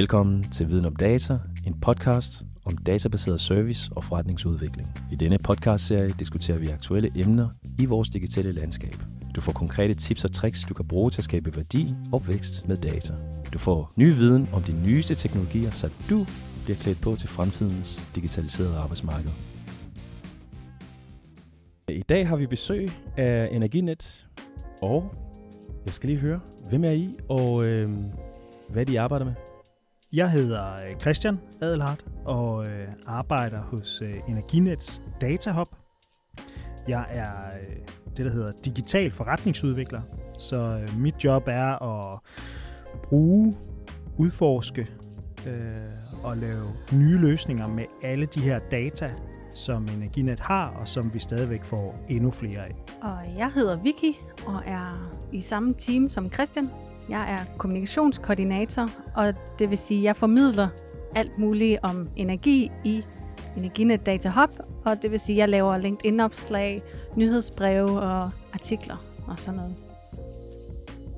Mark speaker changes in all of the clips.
Speaker 1: Velkommen til Viden om Data, en podcast om databaseret service og forretningsudvikling. I denne podcastserie diskuterer vi aktuelle emner i vores digitale landskab. Du får konkrete tips og tricks, du kan bruge til at skabe værdi og vækst med data. Du får ny viden om de nyeste teknologier, så du bliver klædt på til fremtidens digitaliserede arbejdsmarked. I dag har vi besøg af Energinet, og jeg skal lige høre, hvem er I, og øh, hvad de arbejder med?
Speaker 2: Jeg hedder øh, Christian Adelhardt og øh, arbejder hos øh, Energinets Data Jeg er øh, det, der hedder digital forretningsudvikler, så øh, mit job er at bruge, udforske øh, og lave nye løsninger med alle de her data, som Energinet har, og som vi stadigvæk får endnu flere af.
Speaker 3: Og jeg hedder Vicky og er i samme team som Christian. Jeg er kommunikationskoordinator, og det vil sige, at jeg formidler alt muligt om energi i Energinet Data Hub, og det vil sige, at jeg laver LinkedIn-opslag, nyhedsbreve og artikler og sådan noget.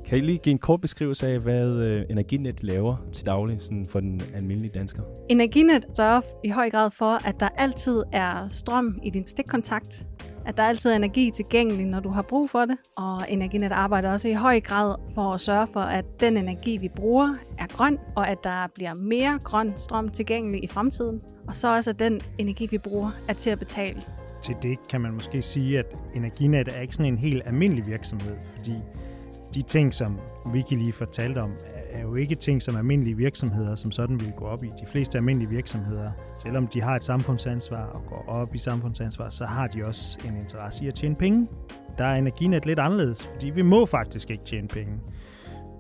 Speaker 1: Kan I lige give en kort beskrivelse af, hvad øh, Energinet laver til daglig sådan for den almindelige dansker?
Speaker 3: Energinet sørger i høj grad for, at der altid er strøm i din stikkontakt, at der altid er energi tilgængelig, når du har brug for det. Og Energinet arbejder også i høj grad for at sørge for, at den energi, vi bruger, er grøn, og at der bliver mere grøn strøm tilgængelig i fremtiden. Og så også, at den energi, vi bruger, er til at betale.
Speaker 2: Til det kan man måske sige, at Energinet er ikke sådan en helt almindelig virksomhed, fordi de ting, som Vicky lige fortalte om, er jo ikke ting, som almindelige virksomheder som sådan vil gå op i. De fleste almindelige virksomheder, selvom de har et samfundsansvar og går op i samfundsansvar, så har de også en interesse i at tjene penge. Der er Energinet lidt anderledes, fordi vi må faktisk ikke tjene penge.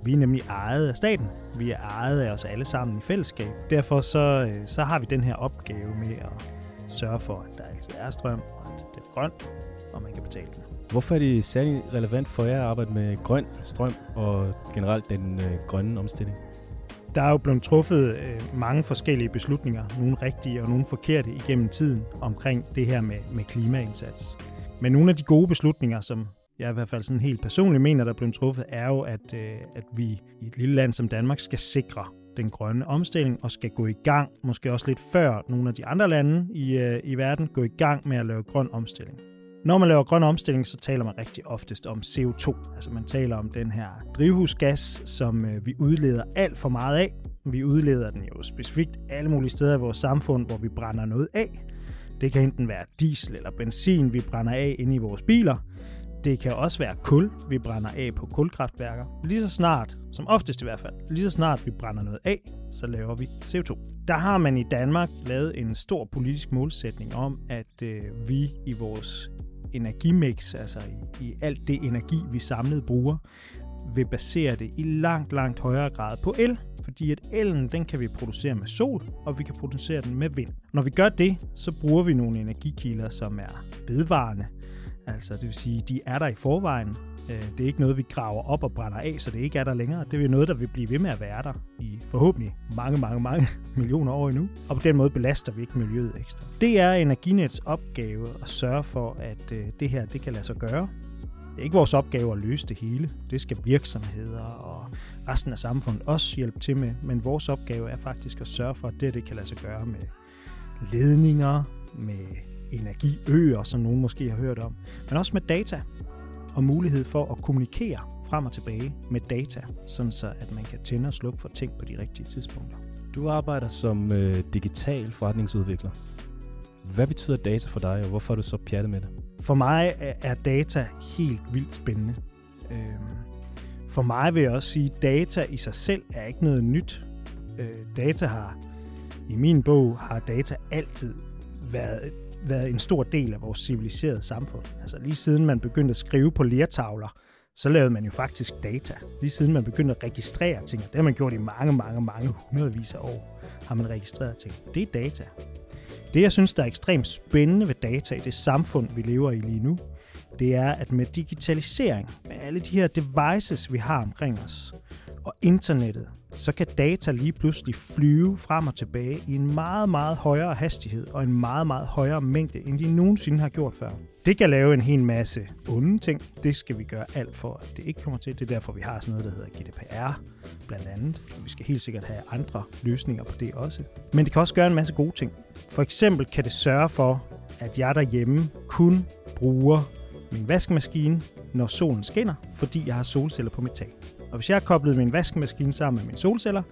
Speaker 2: Vi er nemlig ejet af staten. Vi er ejet af os alle sammen i fællesskab. Derfor så, øh, så har vi den her opgave med at sørge for, at der altid er strøm, og at det er grønt, og man kan betale den.
Speaker 1: Hvorfor er det særlig relevant for jer at arbejde med grøn strøm og generelt den øh, grønne omstilling?
Speaker 2: Der er jo blevet truffet øh, mange forskellige beslutninger, nogle rigtige og nogle forkerte igennem tiden omkring det her med, med klimaindsats. Men nogle af de gode beslutninger, som jeg i hvert fald sådan helt personligt mener, der er blevet truffet, er jo, at, øh, at vi i et lille land som Danmark skal sikre den grønne omstilling og skal gå i gang, måske også lidt før nogle af de andre lande i, øh, i verden, gå i gang med at lave grøn omstilling. Når man laver grøn omstilling, så taler man rigtig oftest om CO2. Altså man taler om den her drivhusgas, som øh, vi udleder alt for meget af. Vi udleder den jo specifikt alle mulige steder i vores samfund, hvor vi brænder noget af. Det kan enten være diesel eller benzin, vi brænder af inde i vores biler. Det kan også være kul, vi brænder af på kulkraftværker. Lige så snart, som oftest i hvert fald, lige så snart vi brænder noget af, så laver vi CO2. Der har man i Danmark lavet en stor politisk målsætning om, at øh, vi i vores energimix, altså i, i alt det energi, vi samlet bruger, vil basere det i langt, langt højere grad på el, fordi at elen, den kan vi producere med sol, og vi kan producere den med vind. Når vi gør det, så bruger vi nogle energikilder, som er vedvarende, altså det vil sige, de er der i forvejen, øh, det er ikke noget, vi graver op og brænder af, så det ikke er der længere. Det er noget, der vil blive ved med at være der i forhåbentlig mange, mange, mange millioner år endnu. Og på den måde belaster vi ikke miljøet ekstra. Det er Energinets opgave at sørge for, at øh, det her det kan lade sig gøre. Det er ikke vores opgave at løse det hele. Det skal virksomheder og resten af samfundet også hjælpe til med. Men vores opgave er faktisk at sørge for, at det, det kan lade sig gøre med ledninger, med energiøer, som nogen måske har hørt om, men også med data og mulighed for at kommunikere frem og tilbage med data, sådan så at man kan tænde og slukke for ting på de rigtige tidspunkter.
Speaker 1: Du arbejder som øh, digital forretningsudvikler. Hvad betyder data for dig, og hvorfor er du så pjattet med det?
Speaker 2: For mig er data helt vildt spændende. Øhm, for mig vil jeg også sige, at data i sig selv er ikke noget nyt. Øh, data har, i min bog, har data altid været været en stor del af vores civiliserede samfund. Altså lige siden man begyndte at skrive på lertavler, så lavede man jo faktisk data. Lige siden man begyndte at registrere ting, og det har man gjort i mange, mange, mange hundredvis af år, har man registreret ting. Det er data. Det, jeg synes, der er ekstremt spændende ved data i det samfund, vi lever i lige nu, det er, at med digitalisering, med alle de her devices, vi har omkring os, og internettet, så kan data lige pludselig flyve frem og tilbage i en meget, meget højere hastighed og en meget, meget højere mængde, end de nogensinde har gjort før. Det kan lave en hel masse onde ting. Det skal vi gøre alt for, at det ikke kommer til. Det er derfor, vi har sådan noget, der hedder GDPR, blandt andet. Vi skal helt sikkert have andre løsninger på det også. Men det kan også gøre en masse gode ting. For eksempel kan det sørge for, at jeg derhjemme kun bruger min vaskemaskine, når solen skinner, fordi jeg har solceller på mit tag. Og hvis jeg har koblet min vaskemaskine sammen med mine solceller,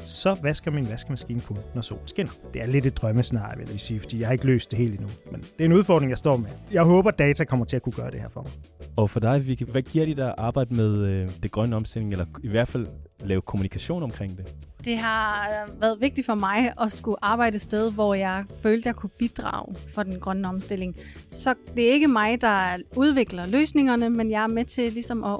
Speaker 2: så vasker min vaskemaskine kun, når solen skinner. Det er lidt et drømmescenarie, vil jeg sige, fordi jeg har ikke løst det helt endnu. Men det er en udfordring, jeg står med. Jeg håber, data kommer til at kunne gøre det her for mig.
Speaker 1: Og for dig, Vicky, hvad giver de at arbejde med øh, det grønne omstilling, eller i hvert fald lave kommunikation omkring det?
Speaker 3: Det har øh, været vigtigt for mig at skulle arbejde et sted, hvor jeg følte, jeg kunne bidrage for den grønne omstilling. Så det er ikke mig, der udvikler løsningerne, men jeg er med til ligesom at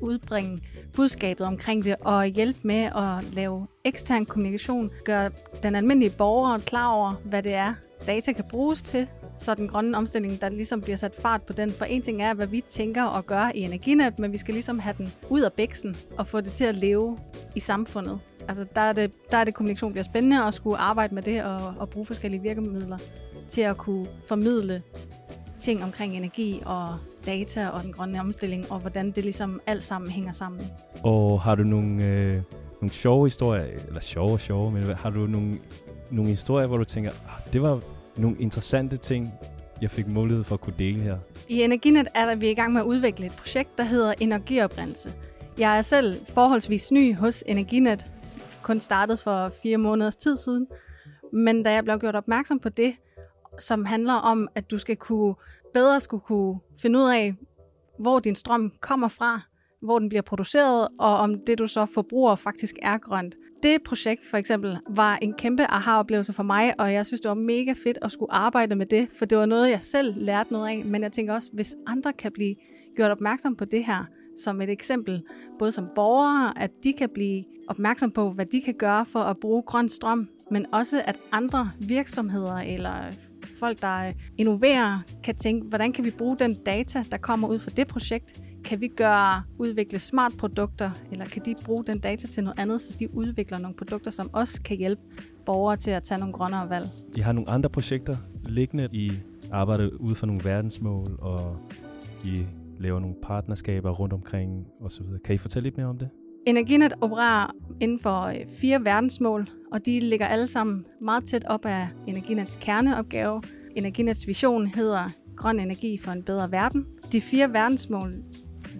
Speaker 3: udbringe budskabet omkring det og hjælpe med at lave ekstern kommunikation, gøre den almindelige borger klar over, hvad det er, data kan bruges til, så den grønne omstilling, der ligesom bliver sat fart på den. For en ting er, hvad vi tænker og gør i Energinet, men vi skal ligesom have den ud af bæksen og få det til at leve i samfundet. Altså der er det, der er det kommunikation bliver spændende at skulle arbejde med det og, og bruge forskellige virkemidler til at kunne formidle ting omkring energi og data og den grønne omstilling, og hvordan det ligesom alt sammen hænger sammen.
Speaker 1: Og har du nogle, øh, nogle sjove historier, eller sjove og sjove, men har du nogle, nogle historier, hvor du tænker, ah, det var nogle interessante ting, jeg fik mulighed for at kunne dele her?
Speaker 3: I Energinet er der, vi er i gang med at udvikle et projekt, der hedder Energioprindelse. Jeg er selv forholdsvis ny hos Energinet, kun startet for fire måneders tid siden. Men da jeg blev gjort opmærksom på det, som handler om, at du skal kunne bedre skulle kunne finde ud af, hvor din strøm kommer fra, hvor den bliver produceret, og om det, du så forbruger, faktisk er grønt. Det projekt for eksempel var en kæmpe aha-oplevelse for mig, og jeg synes, det var mega fedt at skulle arbejde med det, for det var noget, jeg selv lærte noget af, men jeg tænker også, hvis andre kan blive gjort opmærksom på det her, som et eksempel, både som borgere, at de kan blive opmærksom på, hvad de kan gøre for at bruge grøn strøm, men også at andre virksomheder eller folk, der øh, innoverer, kan tænke, hvordan kan vi bruge den data, der kommer ud fra det projekt? Kan vi gøre, udvikle smart produkter, eller kan de bruge den data til noget andet, så de udvikler nogle produkter, som også kan hjælpe borgere til at tage nogle grønnere valg?
Speaker 1: I har nogle andre projekter liggende. I arbejder ud fra nogle verdensmål, og I laver nogle partnerskaber rundt omkring osv. Kan I fortælle lidt mere om det?
Speaker 3: Energinet opererer inden for øh, fire verdensmål, og de ligger alle sammen meget tæt op af Energinets kerneopgave. Energinets vision hedder Grøn energi for en bedre verden. De fire verdensmål,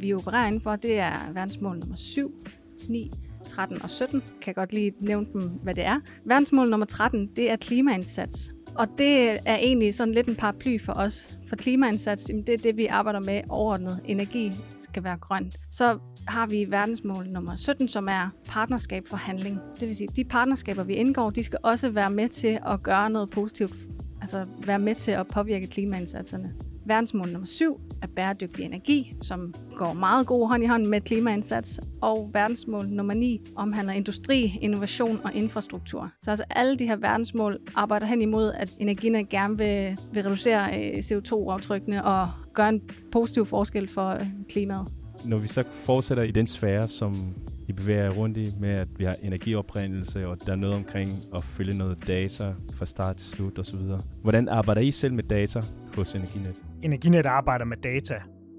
Speaker 3: vi opererer inden for, det er verdensmål nummer 7, 9, 13 og 17. Kan jeg godt lige nævne dem, hvad det er. Verdensmål nummer 13, det er klimaindsats. Og det er egentlig sådan lidt en paraply for os. For klimaindsats, det er det, vi arbejder med overordnet. Energi skal være grøn. Så har vi verdensmål nummer 17, som er partnerskab for handling. Det vil sige, de partnerskaber, vi indgår, de skal også være med til at gøre noget positivt. Altså være med til at påvirke klimaindsatserne. Verdensmål nummer 7 er bæredygtig energi, som går meget god hånd i hånd med klimaindsats. Og verdensmål nummer 9 omhandler industri, innovation og infrastruktur. Så altså alle de her verdensmål arbejder hen imod, at energierne gerne vil, vil reducere øh, CO2-aftrykkene og gøre en positiv forskel for øh, klimaet.
Speaker 1: Når vi så fortsætter i den sfære, som I bevæger rundt i, med at vi har energioprindelse, og der er noget omkring at følge noget data fra start til slut osv. Hvordan arbejder I selv med data hos Energinet?
Speaker 2: Energinet arbejder med data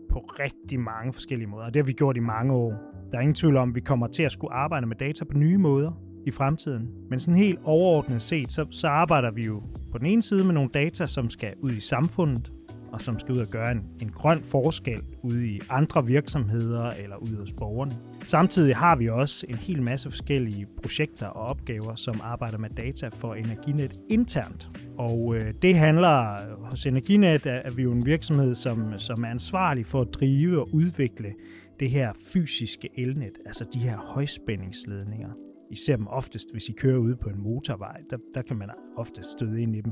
Speaker 2: på rigtig mange forskellige måder. Det har vi gjort i mange år. Der er ingen tvivl om, at vi kommer til at skulle arbejde med data på nye måder i fremtiden. Men sådan helt overordnet set, så, så arbejder vi jo på den ene side med nogle data, som skal ud i samfundet, og som skal ud og gøre en, en grøn forskel ude i andre virksomheder eller ude hos borgerne. Samtidig har vi også en hel masse forskellige projekter og opgaver, som arbejder med data for Energinet internt. Og øh, det handler hos Energinet, at vi jo en virksomhed, som, som er ansvarlig for at drive og udvikle det her fysiske elnet, altså de her højspændingsledninger. I ser dem oftest, hvis I kører ude på en motorvej. Der, der kan man ofte støde ind i dem.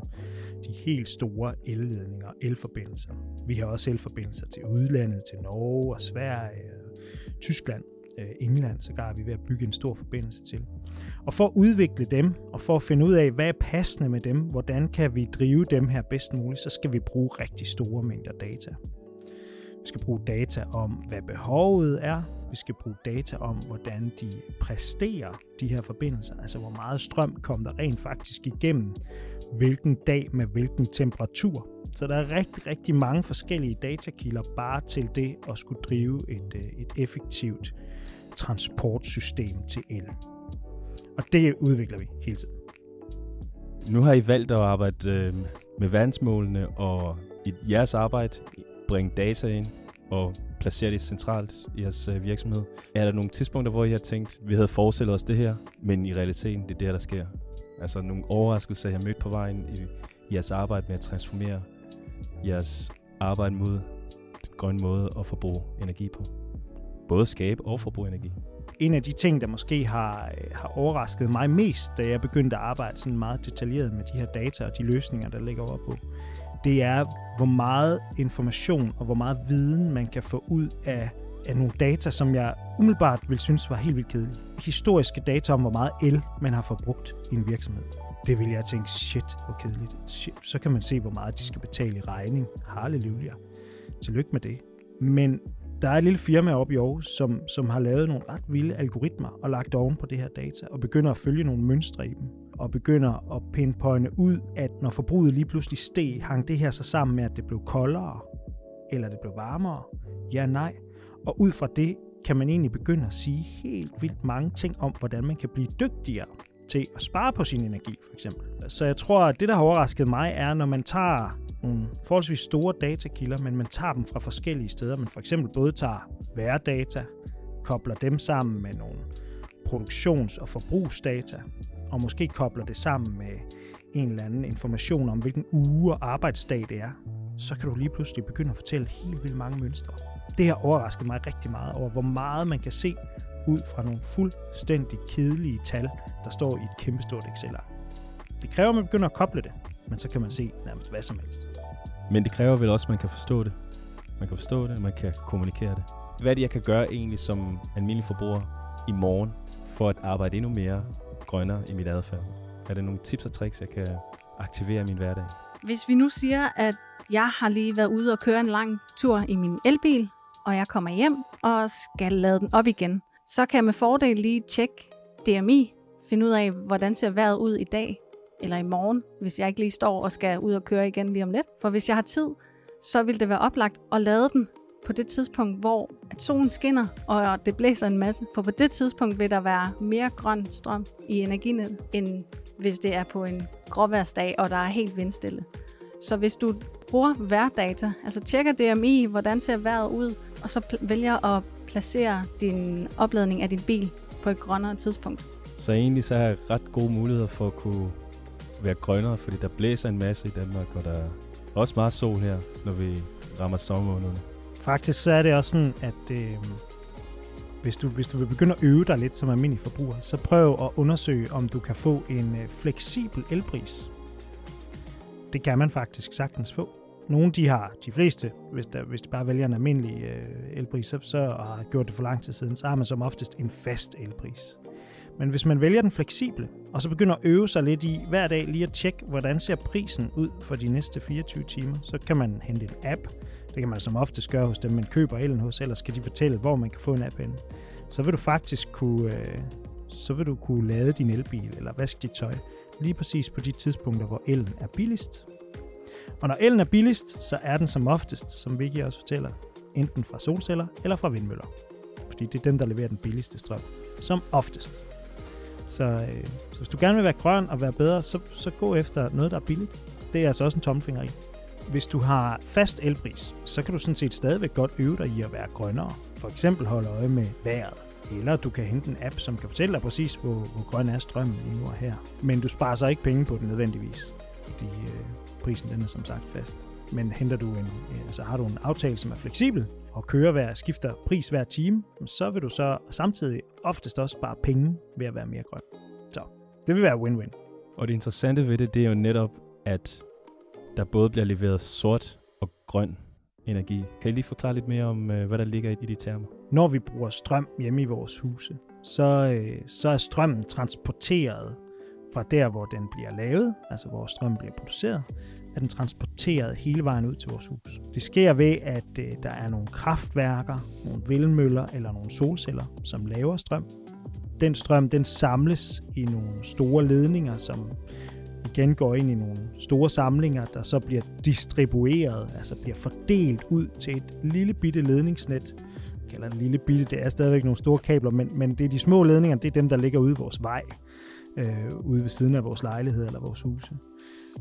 Speaker 2: De helt store elledninger og elforbindelser. Vi har også elforbindelser til udlandet, til Norge og Sverige, Tyskland, øh, England, så er vi ved at bygge en stor forbindelse til. Og for at udvikle dem, og for at finde ud af, hvad er passende med dem, hvordan kan vi drive dem her bedst muligt, så skal vi bruge rigtig store mængder data. Vi skal bruge data om, hvad behovet er. Vi skal bruge data om, hvordan de præsterer, de her forbindelser. Altså, hvor meget strøm kom der rent faktisk igennem, hvilken dag med hvilken temperatur. Så der er rigtig, rigtig mange forskellige datakilder bare til det at skulle drive et, øh, et effektivt transportsystem til el. Og det udvikler vi hele tiden.
Speaker 1: Nu har I valgt at arbejde øh, med verdensmålene og i jeres arbejde bringe data ind og placere det centralt i jeres øh, virksomhed. Er der nogle tidspunkter, hvor I har tænkt, vi havde forestillet os det her, men i realiteten det er det, der sker? Altså nogle overraskelser, jeg har mødt på vejen i, i jeres arbejde med at transformere jeres arbejde mod den grønne måde at forbruge energi på. Både skabe og forbruge energi.
Speaker 2: En af de ting, der måske har, øh, har overrasket mig mest, da jeg begyndte at arbejde sådan meget detaljeret med de her data og de løsninger, der ligger over på, det er, hvor meget information og hvor meget viden man kan få ud af, af nogle data, som jeg umiddelbart vil synes var helt vildt kedelige. Historiske data om, hvor meget el man har forbrugt i en virksomhed. Det vil jeg tænke, shit, hvor kedeligt. Shit. Så kan man se, hvor meget de skal betale i regning. Halleluja. Tillykke med det. Men der er et lille firma oppe i Aarhus, som, som har lavet nogle ret vilde algoritmer og lagt oven på det her data, og begynder at følge nogle mønstre i dem, og begynder at pinpointe ud, at når forbruget lige pludselig steg, hang det her så sammen med, at det blev koldere, eller det blev varmere? Ja, nej. Og ud fra det kan man egentlig begynde at sige helt vildt mange ting om, hvordan man kan blive dygtigere til at spare på sin energi, for eksempel. Så jeg tror, at det, der har overrasket mig, er, når man tager nogle forholdsvis store datakilder, men man tager dem fra forskellige steder. Man for eksempel både tager værdata, kobler dem sammen med nogle produktions- og forbrugsdata, og måske kobler det sammen med en eller anden information om, hvilken uge og arbejdsdag det er, så kan du lige pludselig begynde at fortælle helt vildt mange mønstre. Det har overrasket mig rigtig meget over, hvor meget man kan se ud fra nogle fuldstændig kedelige tal, der står i et kæmpestort Excel-ark. Det kræver, at man begynder at koble det, men så kan man se nærmest hvad som helst.
Speaker 1: Men det kræver vel også, at man kan forstå det. Man kan forstå det, og man kan kommunikere det. Hvad er det, jeg kan gøre egentlig som almindelig forbruger i morgen, for at arbejde endnu mere grønnere i mit adfærd? Er der nogle tips og tricks, jeg kan aktivere i min hverdag?
Speaker 3: Hvis vi nu siger, at jeg har lige været ude og køre en lang tur i min elbil, og jeg kommer hjem og skal lade den op igen, så kan jeg med fordel lige tjekke DMI, finde ud af, hvordan ser vejret ud i dag, eller i morgen, hvis jeg ikke lige står og skal ud og køre igen lige om lidt. For hvis jeg har tid, så vil det være oplagt at lade den på det tidspunkt, hvor at solen skinner, og det blæser en masse. For på det tidspunkt vil der være mere grøn strøm i energinet, end hvis det er på en gråværsdag, og der er helt vindstille. Så hvis du bruger værdata, altså tjekker DMI, hvordan ser vejret ud, og så vælger at placere din opladning af din bil på et grønnere tidspunkt.
Speaker 1: Så egentlig så har jeg ret gode muligheder for at kunne være grønnere, fordi der blæser en masse i Danmark, og der er også meget sol her, når vi rammer sommermånederne.
Speaker 2: Faktisk så er det også sådan, at øh, hvis, du, hvis du vil begynde at øve dig lidt som almindelig forbruger, så prøv at undersøge, om du kan få en øh, fleksibel elpris. Det kan man faktisk sagtens få. Nogle de har, de fleste, hvis, der, hvis de bare vælger en almindelig øh, elpris, så, så har gjort det for lang tid siden, så har man som oftest en fast elpris. Men hvis man vælger den fleksible, og så begynder at øve sig lidt i hver dag lige at tjekke, hvordan ser prisen ud for de næste 24 timer, så kan man hente en app. Det kan man altså som oftest gøre hos dem, man køber elen hos, ellers skal de fortælle, hvor man kan få en app hen. Så vil du faktisk kunne, øh, så vil du kunne lade din elbil eller vaske dit tøj lige præcis på de tidspunkter, hvor elen er billigst. Og når elen er billigst, så er den som oftest, som Vicky også fortæller, enten fra solceller eller fra vindmøller. Fordi det er dem, der leverer den billigste strøm. Som oftest. Så, øh, så hvis du gerne vil være grøn og være bedre, så, så gå efter noget, der er billigt. Det er altså også en tommelfinger i. Hvis du har fast elpris, så kan du sådan set stadigvæk godt øve dig i at være grønnere. For eksempel holde øje med vejret. Eller du kan hente en app, som kan fortælle dig præcis, hvor, hvor grøn er strømmen lige nu og her. Men du sparer så ikke penge på den nødvendigvis, fordi øh, prisen den er som sagt fast. Men henter du en, øh, så har du en aftale, som er fleksibel, og kører hver, skifter pris hver time, så vil du så samtidig oftest også spare penge ved at være mere grøn. Så det vil være win-win.
Speaker 1: Og det interessante ved det, det er jo netop, at der både bliver leveret sort og grøn energi. Kan I lige forklare lidt mere om, øh, hvad der ligger i de termer?
Speaker 2: Når vi bruger strøm hjemme i vores huse, så, øh, så er strømmen transporteret fra der, hvor den bliver lavet, altså hvor strøm bliver produceret, er den transporteret hele vejen ud til vores hus. Det sker ved, at øh, der er nogle kraftværker, nogle vindmøller eller nogle solceller, som laver strøm. Den strøm, den samles i nogle store ledninger, som igen går ind i nogle store samlinger, der så bliver distribueret, altså bliver fordelt ud til et lille bitte ledningsnet. Jeg kalder det lille bitte, det er stadigvæk nogle store kabler, men, men det er de små ledninger, det er dem, der ligger ude i vores vej, øh, ude ved siden af vores lejlighed eller vores huse.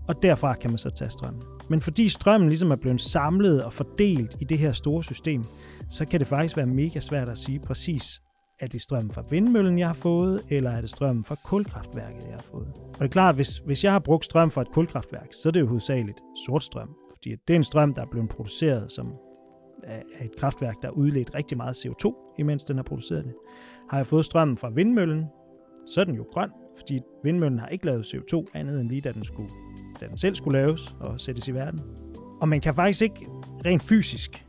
Speaker 2: Og derfra kan man så tage strømmen. Men fordi strømmen ligesom er blevet samlet og fordelt i det her store system, så kan det faktisk være mega svært at sige præcis, er det strøm fra vindmøllen, jeg har fået, eller er det strøm fra kulkraftværket, jeg har fået? Og det er klart, hvis, hvis jeg har brugt strøm fra et kulkraftværk, så er det jo hovedsageligt sort strøm, fordi det er en strøm, der er blevet produceret som af et kraftværk, der har udledt rigtig meget CO2, imens den har produceret det. Har jeg fået strømmen fra vindmøllen, så er den jo grøn, fordi vindmøllen har ikke lavet CO2 andet end lige da den, skulle, da den selv skulle laves og sættes i verden. Og man kan faktisk ikke rent fysisk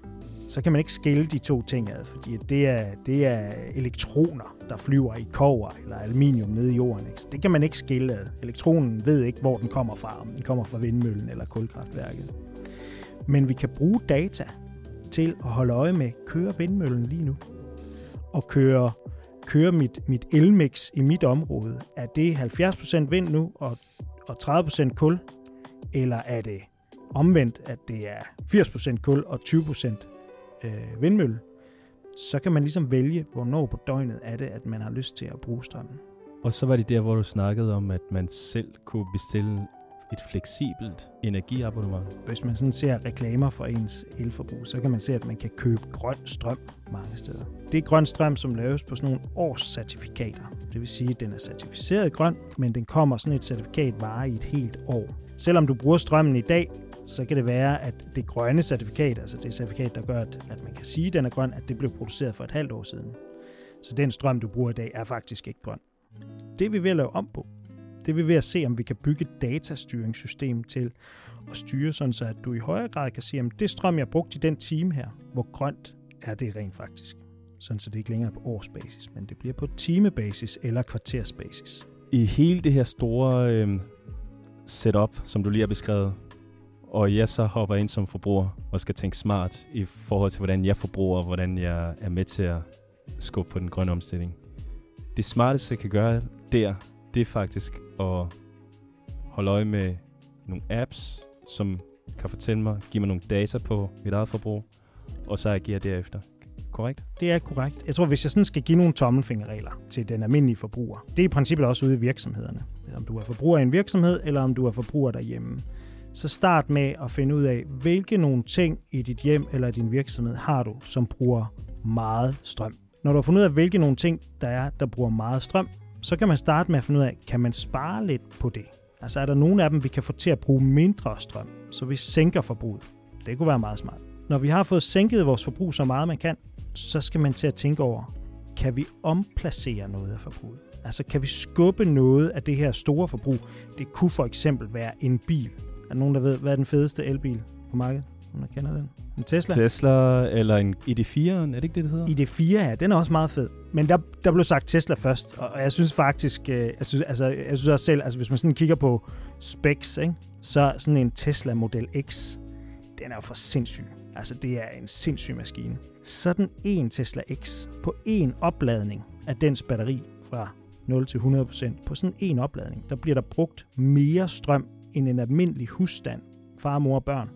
Speaker 2: så kan man ikke skille de to ting ad, fordi det er, det er elektroner, der flyver i kover eller aluminium nede i jorden. Ikke? Så det kan man ikke skille ad. Elektronen ved ikke, hvor den kommer fra, om den kommer fra vindmøllen eller kulkraftværket. Men vi kan bruge data til at holde øje med, kører vindmøllen lige nu? Og kører, kører mit, mit elmix i mit område. Er det 70% vind nu og, og 30% kul? Eller er det omvendt, at det er 80% kul og 20% øh, vindmølle, så kan man ligesom vælge, hvornår på døgnet er det, at man har lyst til at bruge strømmen.
Speaker 1: Og så var det der, hvor du snakkede om, at man selv kunne bestille et fleksibelt energiabonnement.
Speaker 2: Hvis man sådan ser reklamer for ens elforbrug, så kan man se, at man kan købe grøn strøm mange steder. Det er grøn strøm, som laves på sådan nogle årscertifikater. Det vil sige, at den er certificeret grøn, men den kommer sådan et certifikat varer i et helt år. Selvom du bruger strømmen i dag, så kan det være, at det grønne certifikat, altså det certifikat, der gør, at man kan sige, at den er grøn, at det blev produceret for et halvt år siden. Så den strøm, du bruger i dag, er faktisk ikke grøn. Det er vi ved at lave om på. Det er vi ved at se, om vi kan bygge et datastyringssystem til at styre, sådan så at du i højere grad kan se, om det strøm, jeg brugte i den time her, hvor grønt er det rent faktisk. Sådan så det ikke længere er på årsbasis, men det bliver på timebasis eller kvartersbasis.
Speaker 1: I hele det her store øh, setup, som du lige har beskrevet, og jeg så hopper ind som forbruger og skal tænke smart i forhold til, hvordan jeg forbruger, og hvordan jeg er med til at skubbe på den grønne omstilling. Det smarteste, jeg kan gøre der, det er faktisk at holde øje med nogle apps, som kan fortælle mig, give mig nogle data på mit eget forbrug, og så agere derefter. Korrekt?
Speaker 2: Det er korrekt. Jeg tror, hvis jeg sådan skal give nogle tommelfingerregler til den almindelige forbruger, det er i princippet også ude i virksomhederne. Om du er forbruger i en virksomhed, eller om du er forbruger derhjemme så start med at finde ud af, hvilke nogle ting i dit hjem eller din virksomhed har du, som bruger meget strøm. Når du har fundet ud af, hvilke nogle ting der er, der bruger meget strøm, så kan man starte med at finde ud af, kan man spare lidt på det? Altså er der nogle af dem, vi kan få til at bruge mindre strøm, så vi sænker forbruget. Det kunne være meget smart. Når vi har fået sænket vores forbrug så meget man kan, så skal man til at tænke over, kan vi omplacere noget af forbruget? Altså kan vi skubbe noget af det her store forbrug? Det kunne for eksempel være en bil, er der nogen, der ved, hvad er den fedeste elbil på markedet? Nogen, kender den? En Tesla?
Speaker 1: Tesla eller en ID4, er det ikke det, det hedder?
Speaker 2: ID4, ja, den er også meget fed. Men der, der blev sagt Tesla først, og jeg synes faktisk, øh, jeg synes, altså, jeg synes også selv, altså hvis man sådan kigger på specs, ikke, så sådan en Tesla Model X, den er jo for sindssyg. Altså det er en sindssyg maskine. Sådan en Tesla X på en opladning af dens batteri fra 0 til 100% på sådan en opladning, der bliver der brugt mere strøm end en almindelig husstand, far, mor og børn,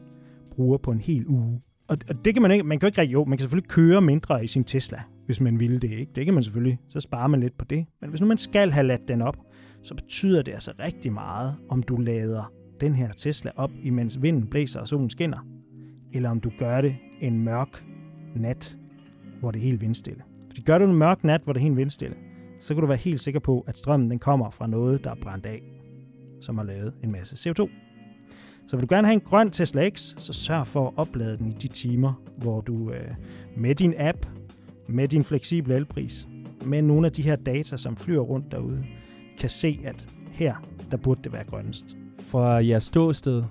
Speaker 2: bruger på en hel uge. Og, og det kan man ikke, man kan ikke rigtig, jo, man kan selvfølgelig køre mindre i sin Tesla, hvis man ville det, ikke? Det kan man selvfølgelig, så sparer man lidt på det. Men hvis nu man skal have ladt den op, så betyder det altså rigtig meget, om du lader den her Tesla op, imens vinden blæser og solen skinner, eller om du gør det en mørk nat, hvor det er helt vindstille. Fordi gør du en mørk nat, hvor det er helt vindstille, så kan du være helt sikker på, at strømmen den kommer fra noget, der er brændt af som har lavet en masse CO2. Så vil du gerne have en grøn Tesla X, så sørg for at oplade den i de timer, hvor du øh, med din app, med din fleksible elpris, med nogle af de her data, som flyver rundt derude, kan se, at her, der burde det være grønnest.
Speaker 1: Fra jeres ståsted,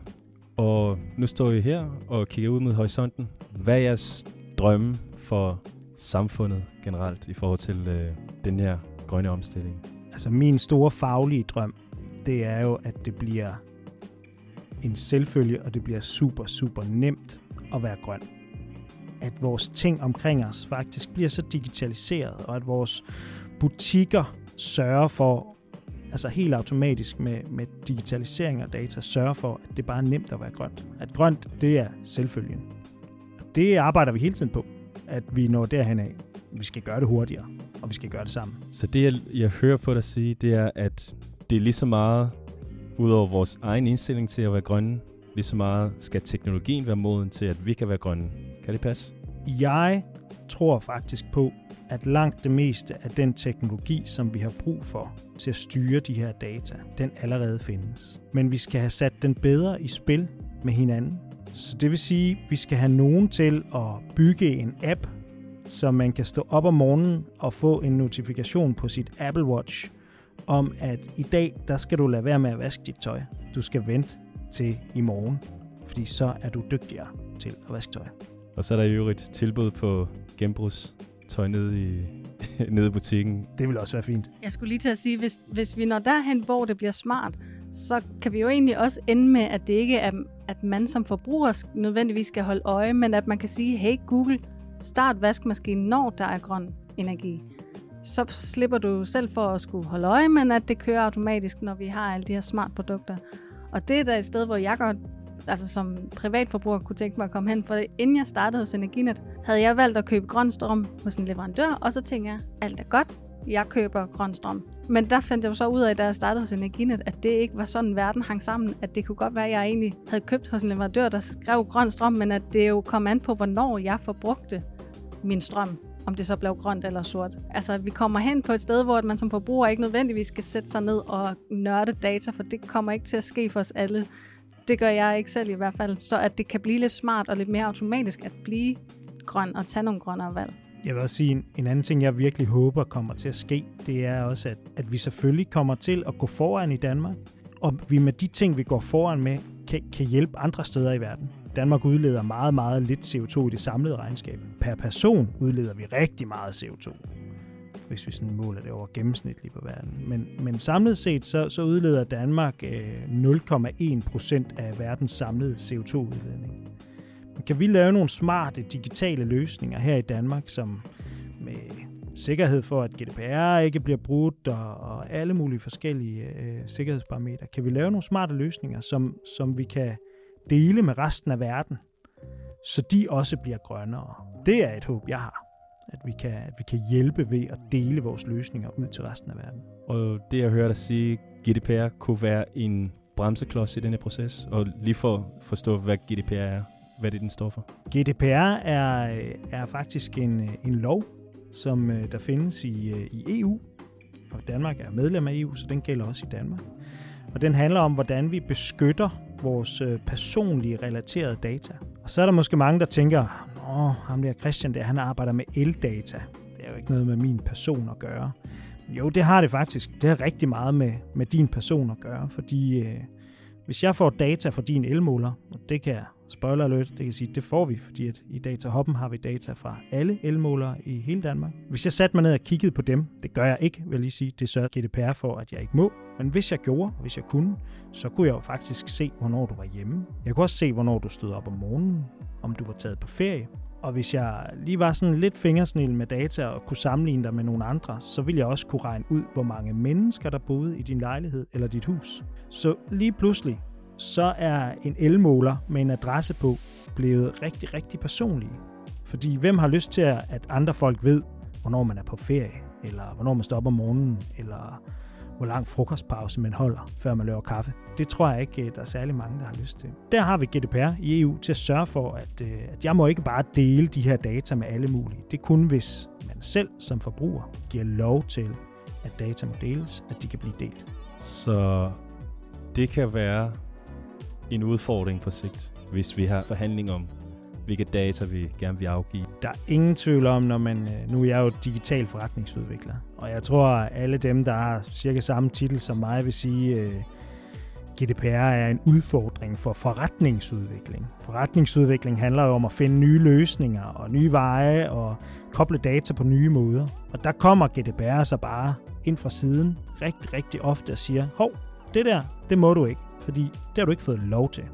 Speaker 1: og nu står I her og kigger ud mod horisonten. Hvad er jeres drømme for samfundet generelt i forhold til øh, den her grønne omstilling?
Speaker 2: Altså min store faglige drøm, det er jo, at det bliver en selvfølge, og det bliver super, super nemt at være grøn. At vores ting omkring os faktisk bliver så digitaliseret, og at vores butikker sørger for, altså helt automatisk med, med digitalisering og data, sørger for, at det bare er nemt at være grønt. At grønt, det er selvfølgen. Og det arbejder vi hele tiden på, at vi når derhen af. Vi skal gøre det hurtigere, og vi skal gøre det sammen.
Speaker 1: Så det, jeg, jeg hører på dig sige, det er, at det er lige så meget ud over vores egen indstilling til at være grønne, lige så meget skal teknologien være moden til, at vi kan være grønne. Kan det passe?
Speaker 2: Jeg tror faktisk på, at langt det meste af den teknologi, som vi har brug for til at styre de her data, den allerede findes. Men vi skal have sat den bedre i spil med hinanden. Så det vil sige, at vi skal have nogen til at bygge en app, så man kan stå op om morgenen og få en notifikation på sit Apple Watch om, at i dag, der skal du lade være med at vaske dit tøj. Du skal vente til i morgen, fordi så er du dygtigere til at vaske tøj.
Speaker 1: Og så er der i øvrigt tilbud på genbrugstøj nede i, nede i butikken.
Speaker 2: Det vil også være fint.
Speaker 3: Jeg skulle lige til at sige, hvis, hvis vi når derhen, hvor det bliver smart, så kan vi jo egentlig også ende med, at det ikke er, at man som forbruger nødvendigvis skal holde øje, men at man kan sige, hey Google, start vaskemaskinen, når der er grøn energi så slipper du selv for at skulle holde øje, men at det kører automatisk, når vi har alle de her smart produkter. Og det er da et sted, hvor jeg godt altså som privatforbruger kunne tænke mig at komme hen, for inden jeg startede hos Energinet, havde jeg valgt at købe grøn strøm hos en leverandør, og så tænkte jeg, alt er godt, jeg køber grøn strøm. Men der fandt jeg jo så ud af, da jeg startede hos Energinet, at det ikke var sådan, verden hang sammen. At det kunne godt være, at jeg egentlig havde købt hos en leverandør, der skrev grøn strøm, men at det jo kom an på, hvornår jeg forbrugte min strøm om det så blev grønt eller sort. Altså, vi kommer hen på et sted, hvor man som forbruger ikke nødvendigvis skal sætte sig ned og nørde data, for det kommer ikke til at ske for os alle. Det gør jeg ikke selv i hvert fald. Så at det kan blive lidt smart og lidt mere automatisk at blive grøn og tage nogle grønnere valg.
Speaker 2: Jeg vil også sige, en, en anden ting, jeg virkelig håber kommer til at ske, det er også, at, at vi selvfølgelig kommer til at gå foran i Danmark, og vi med de ting, vi går foran med, kan, kan hjælpe andre steder i verden. Danmark udleder meget, meget lidt CO2 i det samlede regnskab. Per person udleder vi rigtig meget CO2, hvis vi sådan måler det over gennemsnitligt på verden. Men, men samlet set, så, så udleder Danmark øh, 0,1 procent af verdens samlede CO2-udledning. Men kan vi lave nogle smarte digitale løsninger her i Danmark, som med sikkerhed for, at GDPR ikke bliver brudt, og, og alle mulige forskellige øh, sikkerhedsparametre. Kan vi lave nogle smarte løsninger, som, som vi kan dele med resten af verden, så de også bliver grønnere. Det er et håb, jeg har. At vi, kan, at vi kan hjælpe ved at dele vores løsninger ud til resten af verden.
Speaker 1: Og det, jeg hørte dig sige, GDPR kunne være en bremseklods i denne proces, og lige for at forstå, hvad GDPR er, hvad det den står for?
Speaker 2: GDPR er, er faktisk en, en lov, som øh, der findes i, øh, i EU, og Danmark er medlem af EU, så den gælder også i Danmark. Og den handler om, hvordan vi beskytter vores øh, personlige relaterede data. Og så er der måske mange, der tænker, åh, ham der Christian der, han arbejder med eldata. Det er jo ikke noget med min person at gøre. Jo, det har det faktisk. Det har rigtig meget med, med din person at gøre, fordi øh, hvis jeg får data fra din elmåler, og det kan jeg spoiler alert, det kan sige, det får vi, fordi at i Datahoppen har vi data fra alle elmålere i hele Danmark. Hvis jeg satte mig ned og kiggede på dem, det gør jeg ikke, vil jeg lige sige, det sørger GDPR for, at jeg ikke må. Men hvis jeg gjorde, hvis jeg kunne, så kunne jeg jo faktisk se, hvornår du var hjemme. Jeg kunne også se, hvornår du stod op om morgenen, om du var taget på ferie. Og hvis jeg lige var sådan lidt fingersnil med data og kunne sammenligne dig med nogle andre, så ville jeg også kunne regne ud, hvor mange mennesker der boede i din lejlighed eller dit hus. Så lige pludselig, så er en elmåler med en adresse på blevet rigtig, rigtig personlig. Fordi hvem har lyst til, at andre folk ved, hvornår man er på ferie, eller hvornår man står op om morgenen, eller hvor lang frokostpause man holder, før man laver kaffe. Det tror jeg ikke, øh, der er særlig mange, der har lyst til. Der har vi GDPR i EU til at sørge for, at, øh, at jeg må ikke bare dele de her data med alle mulige. Det er kun, hvis man selv som forbruger giver lov til, at data må deles, at de kan blive delt.
Speaker 1: Så det kan være en udfordring på sigt, hvis vi har forhandling om, hvilke data vi gerne vil afgive.
Speaker 2: Der er ingen tvivl om, når man, øh, nu er jeg jo digital forretningsudvikler, og jeg tror, at alle dem, der har cirka samme titel som mig, vil sige, øh, GDPR er en udfordring for forretningsudvikling. Forretningsudvikling handler jo om at finde nye løsninger og nye veje og koble data på nye måder. Og der kommer GDPR så bare ind fra siden rigtig, rigtig ofte og siger, hov, det der, det må du ikke, fordi det har du ikke fået lov til.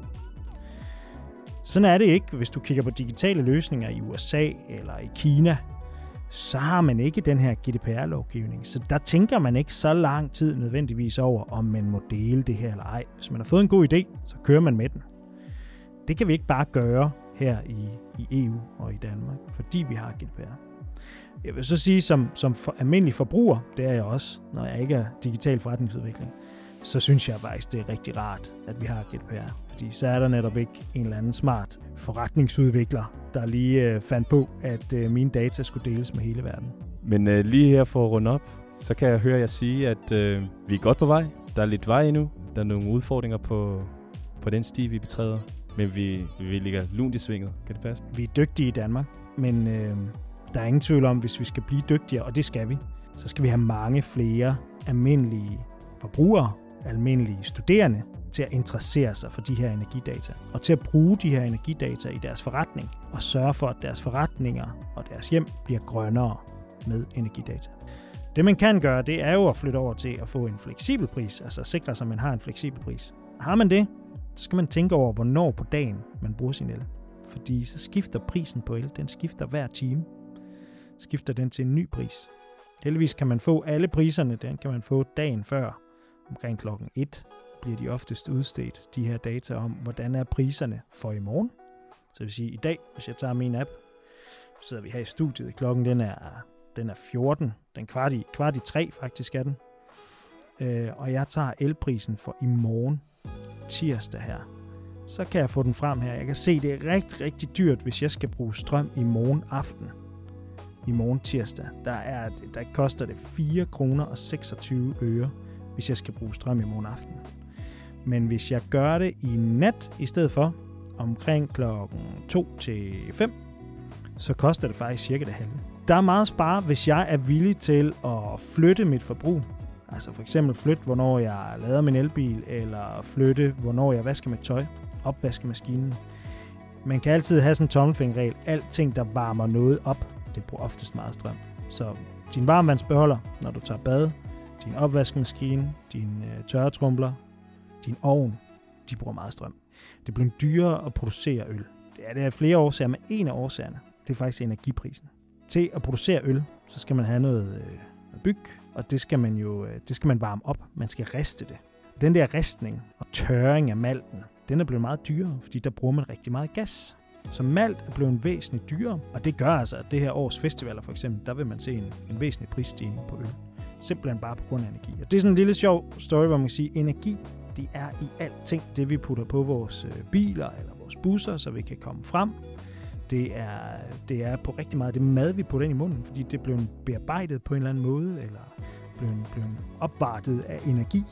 Speaker 2: Sådan er det ikke, hvis du kigger på digitale løsninger i USA eller i Kina. Så har man ikke den her GDPR-lovgivning. Så der tænker man ikke så lang tid nødvendigvis over, om man må dele det her eller ej. Hvis man har fået en god idé, så kører man med den. Det kan vi ikke bare gøre her i, i EU og i Danmark, fordi vi har GDPR. Jeg vil så sige, som, som for, almindelig forbruger, det er jeg også, når jeg ikke er digital forretningsudvikling, så synes jeg faktisk, det er rigtig rart, at vi har GDPR. Fordi så er der netop ikke en eller anden smart forretningsudvikler, der lige øh, fandt på, at øh, mine data skulle deles med hele verden.
Speaker 1: Men øh, lige her for at runde op, så kan jeg høre jer sige, at øh, vi er godt på vej. Der er lidt vej endnu. Der er nogle udfordringer på, på den sti, vi betræder. Men vi, vi ligger lunt i svinget. Kan det passe?
Speaker 2: Vi er dygtige i Danmark, men øh, der er ingen tvivl om, hvis vi skal blive dygtigere, og det skal vi, så skal vi have mange flere almindelige forbrugere, almindelige studerende, til at interessere sig for de her energidata, og til at bruge de her energidata i deres forretning, og sørge for, at deres forretninger og deres hjem bliver grønnere med energidata. Det man kan gøre, det er jo at flytte over til at få en fleksibel pris, altså sikre sig, at man har en fleksibel pris. Har man det, så skal man tænke over, hvornår på dagen man bruger sin el. Fordi så skifter prisen på el, den skifter hver time. Skifter den til en ny pris. Heldigvis kan man få alle priserne, den kan man få dagen før, omkring klokken 1, bliver de oftest udstedt, de her data om, hvordan er priserne for i morgen. Så det vil sige, i dag, hvis jeg tager min app, så sidder vi her i studiet, klokken den er, den er 14, den kvart i, kvart i 3 faktisk er den. Øh, og jeg tager elprisen for i morgen, tirsdag her, så kan jeg få den frem her. Jeg kan se, det er rigtig, rigtig dyrt, hvis jeg skal bruge strøm i morgen aften. I morgen tirsdag, der, er, der koster det 4 kroner og 26 øre, hvis jeg skal bruge strøm i morgen aften. Men hvis jeg gør det i nat i stedet for, omkring klokken 2 til 5, så koster det faktisk cirka det halve. Der er meget at spare, hvis jeg er villig til at flytte mit forbrug Altså for eksempel flytte, hvornår jeg lader min elbil, eller flytte, hvornår jeg vasker mit tøj, opvaskemaskinen. Man kan altid have sådan en tommelfingerregel. Alting, der varmer noget op, det bruger oftest meget strøm. Så din varmvandsbeholder, når du tager bad, din opvaskemaskine, dine øh, tørretrumbler, din ovn, de bruger meget strøm. Det bliver dyrere at producere øl. Det er, det er flere årsager, men en af årsagerne, det er faktisk energiprisen. Til at producere øl, så skal man have noget øh, byg, og det skal man jo øh, det skal man varme op. Man skal riste det. Den der ristning og tørring af malten, den er blevet meget dyrere, fordi der bruger man rigtig meget gas. Så malt er blevet væsentligt dyrere, og det gør altså, at det her års festivaler for eksempel, der vil man se en, en væsentlig prisstigning på øl. Simpelthen bare på grund af energi. Og det er sådan en lille sjov story, hvor man kan sige, at energi, det er i alting. Det vi putter på vores øh, biler eller vores busser, så vi kan komme frem. Det er, det er på rigtig meget det mad, vi putter ind i munden, fordi det bliver bearbejdet på en eller anden måde, eller blev, blevet opvartet af energi.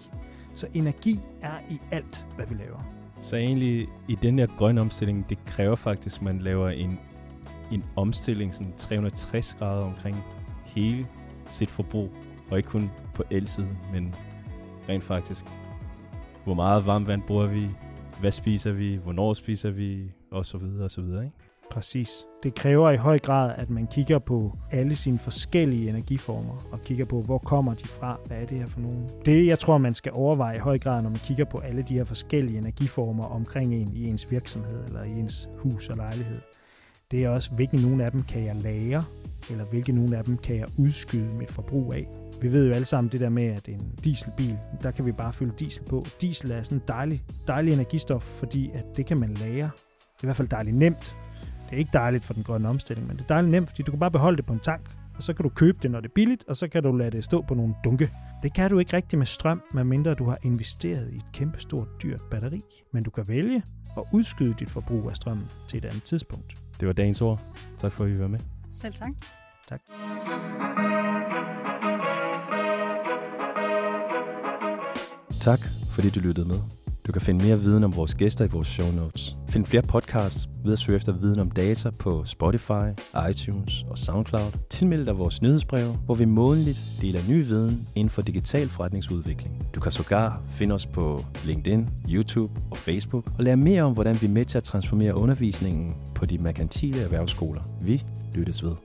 Speaker 2: Så energi er i alt, hvad vi laver.
Speaker 1: Så egentlig i den der grønne omstilling, det kræver faktisk, at man laver en, en omstilling sådan 360 grader omkring hele sit forbrug, og ikke kun på elsiden, men rent faktisk, hvor meget varmt vand bruger vi, hvad spiser vi, hvornår spiser vi, og så videre og så videre. Ikke?
Speaker 2: Præcis. Det kræver i høj grad, at man kigger på alle sine forskellige energiformer, og kigger på, hvor kommer de fra, hvad er det her for nogen. Det, jeg tror, man skal overveje i høj grad, når man kigger på alle de her forskellige energiformer omkring en i ens virksomhed, eller i ens hus og lejlighed, det er også, hvilken nogle af dem kan jeg lære, eller hvilke nogle af dem kan jeg udskyde mit forbrug af. Vi ved jo alle sammen det der med, at en dieselbil, der kan vi bare fylde diesel på. Diesel er sådan en dejlig, dejlig energistof, fordi at det kan man lære. Det er i hvert fald dejligt nemt, det er ikke dejligt for den grønne omstilling, men det er dejligt nemt, fordi du kan bare beholde det på en tank, og så kan du købe det, når det er billigt, og så kan du lade det stå på nogle dunke. Det kan du ikke rigtig med strøm, medmindre du har investeret i et kæmpestort dyrt batteri. Men du kan vælge at udskyde dit forbrug af strøm til et andet tidspunkt.
Speaker 1: Det var dagens ord. Tak for, at I var med.
Speaker 3: Selv tak.
Speaker 2: Tak.
Speaker 1: Tak, fordi du lyttede med. Du kan finde mere viden om vores gæster i vores show notes. Find flere podcasts ved at søge efter viden om data på Spotify, iTunes og SoundCloud. Tilmeld dig vores nyhedsbrev, hvor vi månedligt deler ny viden inden for digital forretningsudvikling. Du kan sågar finde os på LinkedIn, YouTube og Facebook og lære mere om, hvordan vi er med til at transformere undervisningen på de merkantile erhvervsskoler. Vi lyttes ved.